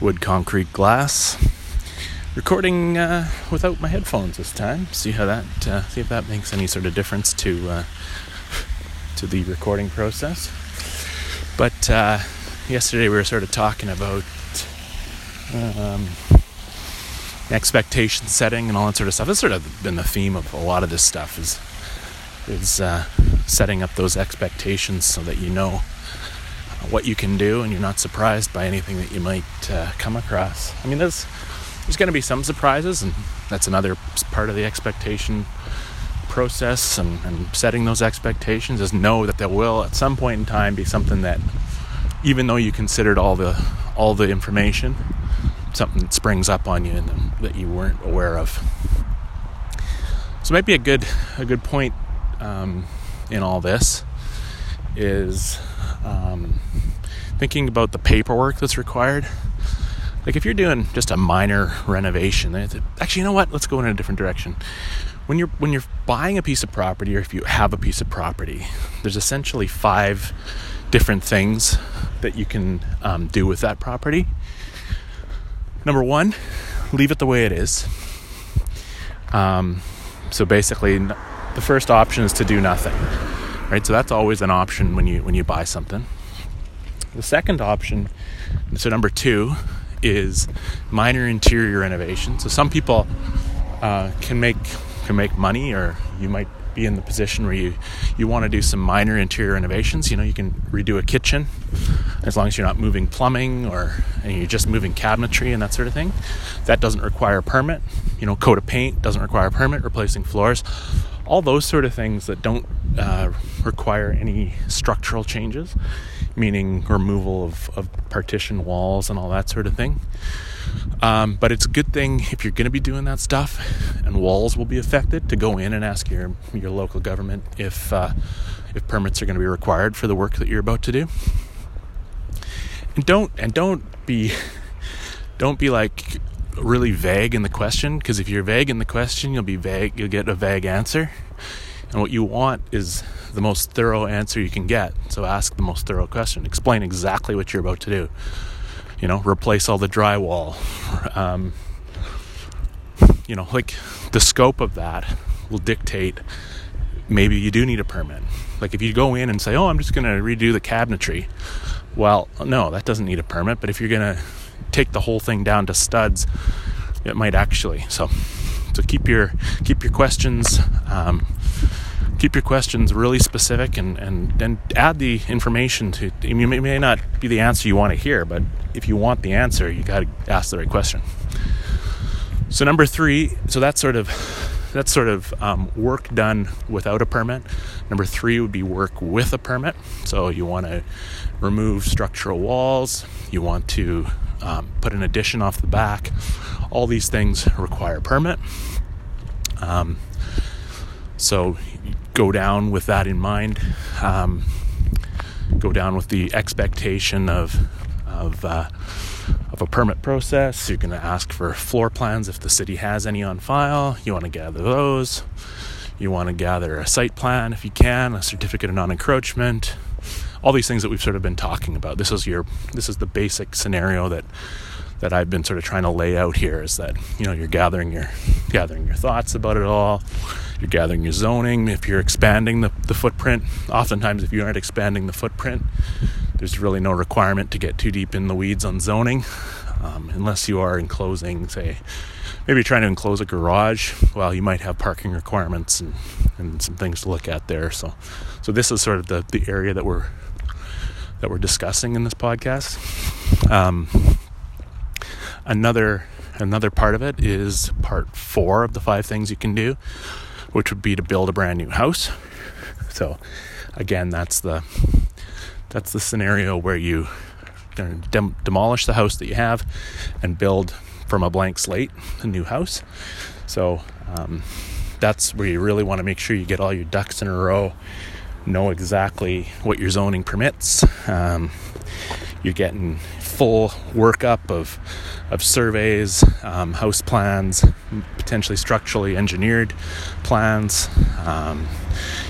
wood, concrete, glass. Recording uh, without my headphones this time. See how that uh, see if that makes any sort of difference to uh, to the recording process. But uh, yesterday we were sort of talking about um, expectation setting and all that sort of stuff. It's sort of been the theme of a lot of this stuff is is uh, setting up those expectations so that you know what you can do and you're not surprised by anything that you might uh, come across. I mean, there's there's going to be some surprises, and that's another part of the expectation process and, and setting those expectations is know that there will at some point in time be something that even though you considered all the all the information something that springs up on you and that you weren't aware of so it might be a good a good point um, in all this is um, thinking about the paperwork that's required. Like if you're doing just a minor renovation, actually, you know what? Let's go in a different direction. When you're when you're buying a piece of property, or if you have a piece of property, there's essentially five different things that you can um, do with that property. Number one, leave it the way it is. Um, so basically, the first option is to do nothing right? So that's always an option when you when you buy something. The second option so number two is minor interior renovation so some people uh, can make can make money or you might be in the position where you you want to do some minor interior renovations. You know you can redo a kitchen as long as you're not moving plumbing or and you're just moving cabinetry and that sort of thing. That doesn't require a permit. You know coat of paint doesn't require a permit replacing floors all those sort of things that don't uh, require any structural changes, meaning removal of, of, partition walls and all that sort of thing. Um, but it's a good thing if you're going to be doing that stuff, and walls will be affected, to go in and ask your your local government if uh, if permits are going to be required for the work that you're about to do. And don't and don't be don't be like really vague in the question because if you're vague in the question, you'll be vague. You'll get a vague answer, and what you want is the most thorough answer you can get. So ask the most thorough question. Explain exactly what you're about to do. You know, replace all the drywall. Um, you know, like the scope of that will dictate. Maybe you do need a permit. Like if you go in and say, "Oh, I'm just going to redo the cabinetry," well, no, that doesn't need a permit. But if you're going to take the whole thing down to studs, it might actually. So, so keep your keep your questions. Um, keep your questions really specific and, and then add the information to you may, may not be the answer you want to hear but if you want the answer you got to ask the right question so number three so that's sort of that's sort of um, work done without a permit number three would be work with a permit so you want to remove structural walls you want to um, put an addition off the back. All these things require permit. Um, so go down with that in mind. Um, go down with the expectation of of uh, of a permit process. You're going to ask for floor plans if the city has any on file. You want to gather those. You want to gather a site plan if you can, a certificate of non-encroachment, all these things that we've sort of been talking about. This is your this is the basic scenario that that I've been sort of trying to lay out here is that you know you're gathering your gathering your thoughts about it all. You're gathering your zoning. If you're expanding the, the footprint, oftentimes if you aren't expanding the footprint, there's really no requirement to get too deep in the weeds on zoning, um, unless you are enclosing, say, maybe you're trying to enclose a garage. Well, you might have parking requirements and, and some things to look at there. So, so this is sort of the, the area that we're that we're discussing in this podcast. Um, another another part of it is part four of the five things you can do, which would be to build a brand new house. So, again, that's the that's the scenario where you dem- demolish the house that you have and build from a blank slate a new house. So um, that's where you really want to make sure you get all your ducks in a row know exactly what your zoning permits. Um, you're getting full workup of of surveys, um, house plans, potentially structurally engineered plans. Um,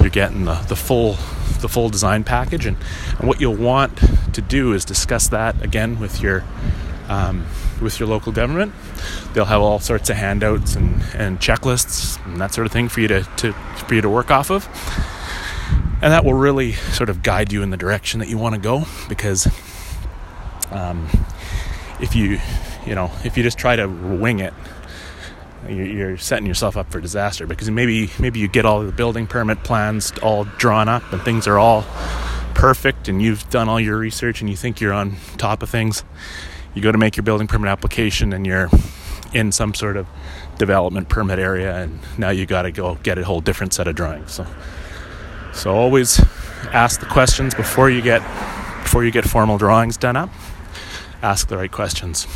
you're getting the, the full the full design package, and, and what you'll want to do is discuss that again with your um, with your local government. They'll have all sorts of handouts and, and checklists and that sort of thing for you to, to for you to work off of, and that will really sort of guide you in the direction that you want to go. Because um, if you you know if you just try to wing it, you're setting yourself up for disaster. Because maybe maybe you get all the building permit plans all drawn up and things are all perfect and you've done all your research and you think you're on top of things you go to make your building permit application and you're in some sort of development permit area and now you got to go get a whole different set of drawings so so always ask the questions before you get before you get formal drawings done up ask the right questions.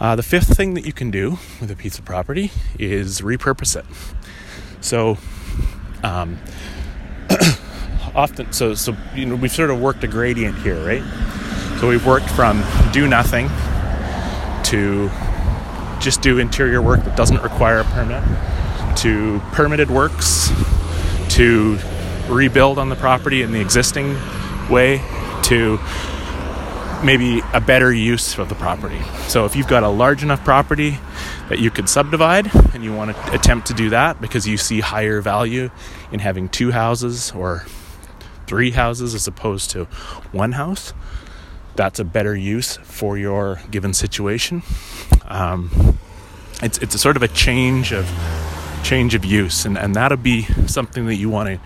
Uh, the fifth thing that you can do with a piece of property is repurpose it. So um, often so so you know we've sort of worked a gradient here right? So we've worked from do nothing to just do interior work that doesn't require a permit to permitted works to rebuild on the property in the existing way to maybe a better use of the property. So if you've got a large enough property that you could subdivide and you want to attempt to do that because you see higher value in having two houses or three houses as opposed to one house, that's a better use for your given situation. Um, it's it's a sort of a change of change of use, and, and that'll be something that you want to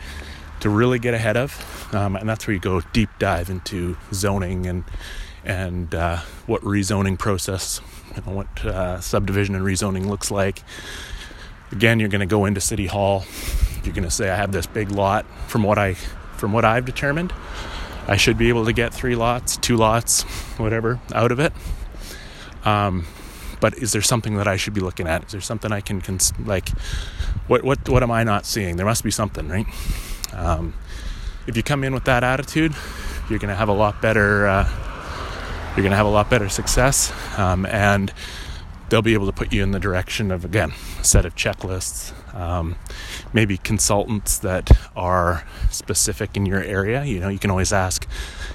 to really get ahead of, um, and that's where you go deep dive into zoning and and uh, what rezoning process, you know, what uh, subdivision and rezoning looks like. Again, you're going to go into city hall. You're going to say, "I have this big lot." From what I from what I've determined, I should be able to get three lots, two lots, whatever, out of it. Um, but is there something that I should be looking at? Is there something I can cons- like? What what what am I not seeing? There must be something, right? Um, if you come in with that attitude, you're going to have a lot better. Uh, you're going to have a lot better success, um, and they'll be able to put you in the direction of again a set of checklists um, maybe consultants that are specific in your area you know you can always ask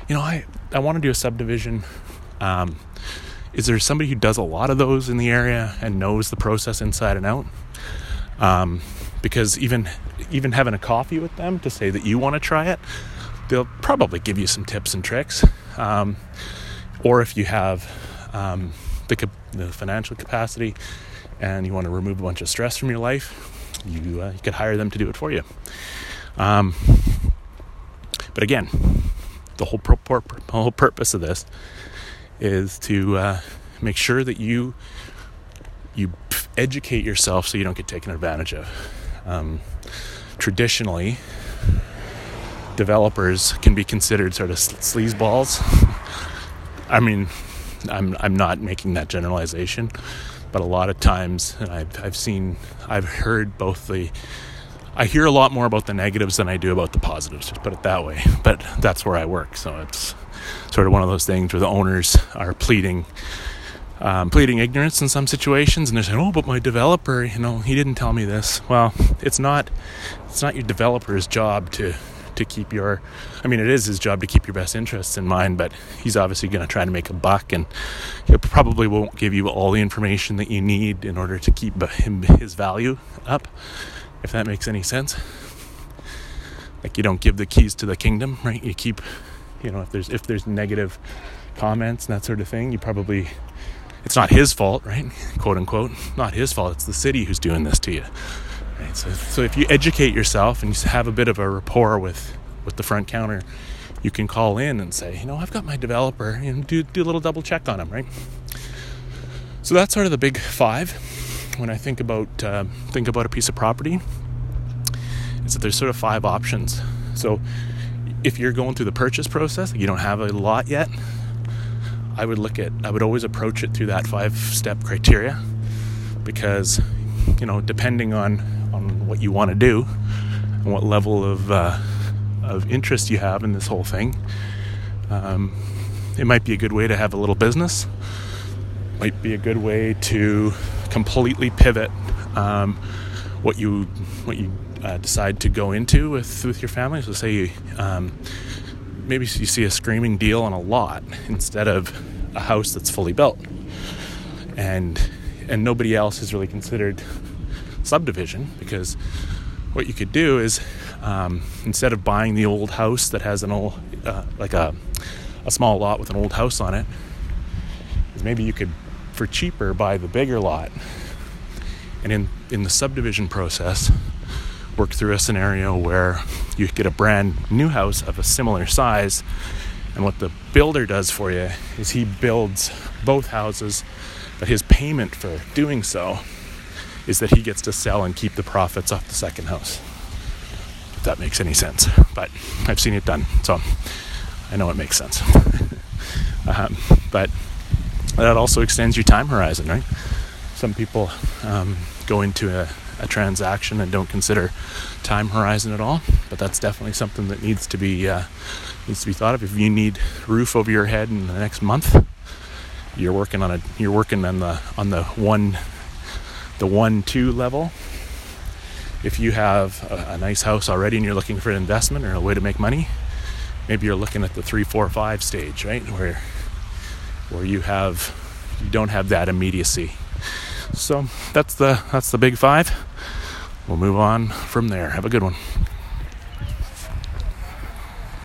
you know i i want to do a subdivision um, is there somebody who does a lot of those in the area and knows the process inside and out um, because even even having a coffee with them to say that you want to try it they'll probably give you some tips and tricks um, or if you have um, the, the financial capacity and you want to remove a bunch of stress from your life, you, uh, you could hire them to do it for you. Um, but again, the whole, pro- pur- whole purpose of this is to uh, make sure that you you educate yourself so you don't get taken advantage of. Um, traditionally, developers can be considered sort of sleazeballs. I mean, I'm I'm not making that generalization, but a lot of times, and I've I've seen I've heard both the I hear a lot more about the negatives than I do about the positives. Just put it that way. But that's where I work, so it's sort of one of those things where the owners are pleading. Um, pleading ignorance in some situations, and they're saying, "Oh, but my developer, you know, he didn't tell me this." Well, it's not, it's not your developer's job to to keep your I mean it is his job to keep your best interests in mind but he's obviously going to try to make a buck and he probably won't give you all the information that you need in order to keep him his value up if that makes any sense like you don't give the keys to the kingdom right you keep you know if there's if there's negative comments and that sort of thing you probably it's not his fault right quote unquote not his fault it's the city who's doing this to you Right? So, so if you educate yourself and you have a bit of a rapport with, with the front counter, you can call in and say, you know, I've got my developer, and do, do a little double check on him, right? So that's sort of the big five when I think about uh, think about a piece of property. Is that there's sort of five options. So if you're going through the purchase process, you don't have a lot yet, I would look at I would always approach it through that five step criteria because you know depending on on what you want to do and what level of uh, of interest you have in this whole thing. Um, it might be a good way to have a little business. Might be a good way to completely pivot um, what you what you uh, decide to go into with with your family. So say um, maybe you see a screaming deal on a lot instead of a house that's fully built. And and nobody else has really considered subdivision because what you could do is um, instead of buying the old house that has an old uh, like a, a small lot with an old house on it is maybe you could for cheaper buy the bigger lot and in in the subdivision process work through a scenario where you get a brand new house of a similar size and what the builder does for you is he builds both houses but his payment for doing so is that he gets to sell and keep the profits off the second house if that makes any sense. But i've seen it done so i know it makes sense. Um, but that also extends your time horizon right? Some people um, go into a a transaction and don't consider time horizon at all. But that's definitely something that needs to be uh, needs to be thought of. If you need roof over your head in the next month, you're working on a you're working on the on the one the one two level. If you have a, a nice house already and you're looking for an investment or a way to make money, maybe you're looking at the three, four, five stage, right? Where where you have you don't have that immediacy. So that's the that's the big five we'll move on from there. Have a good one.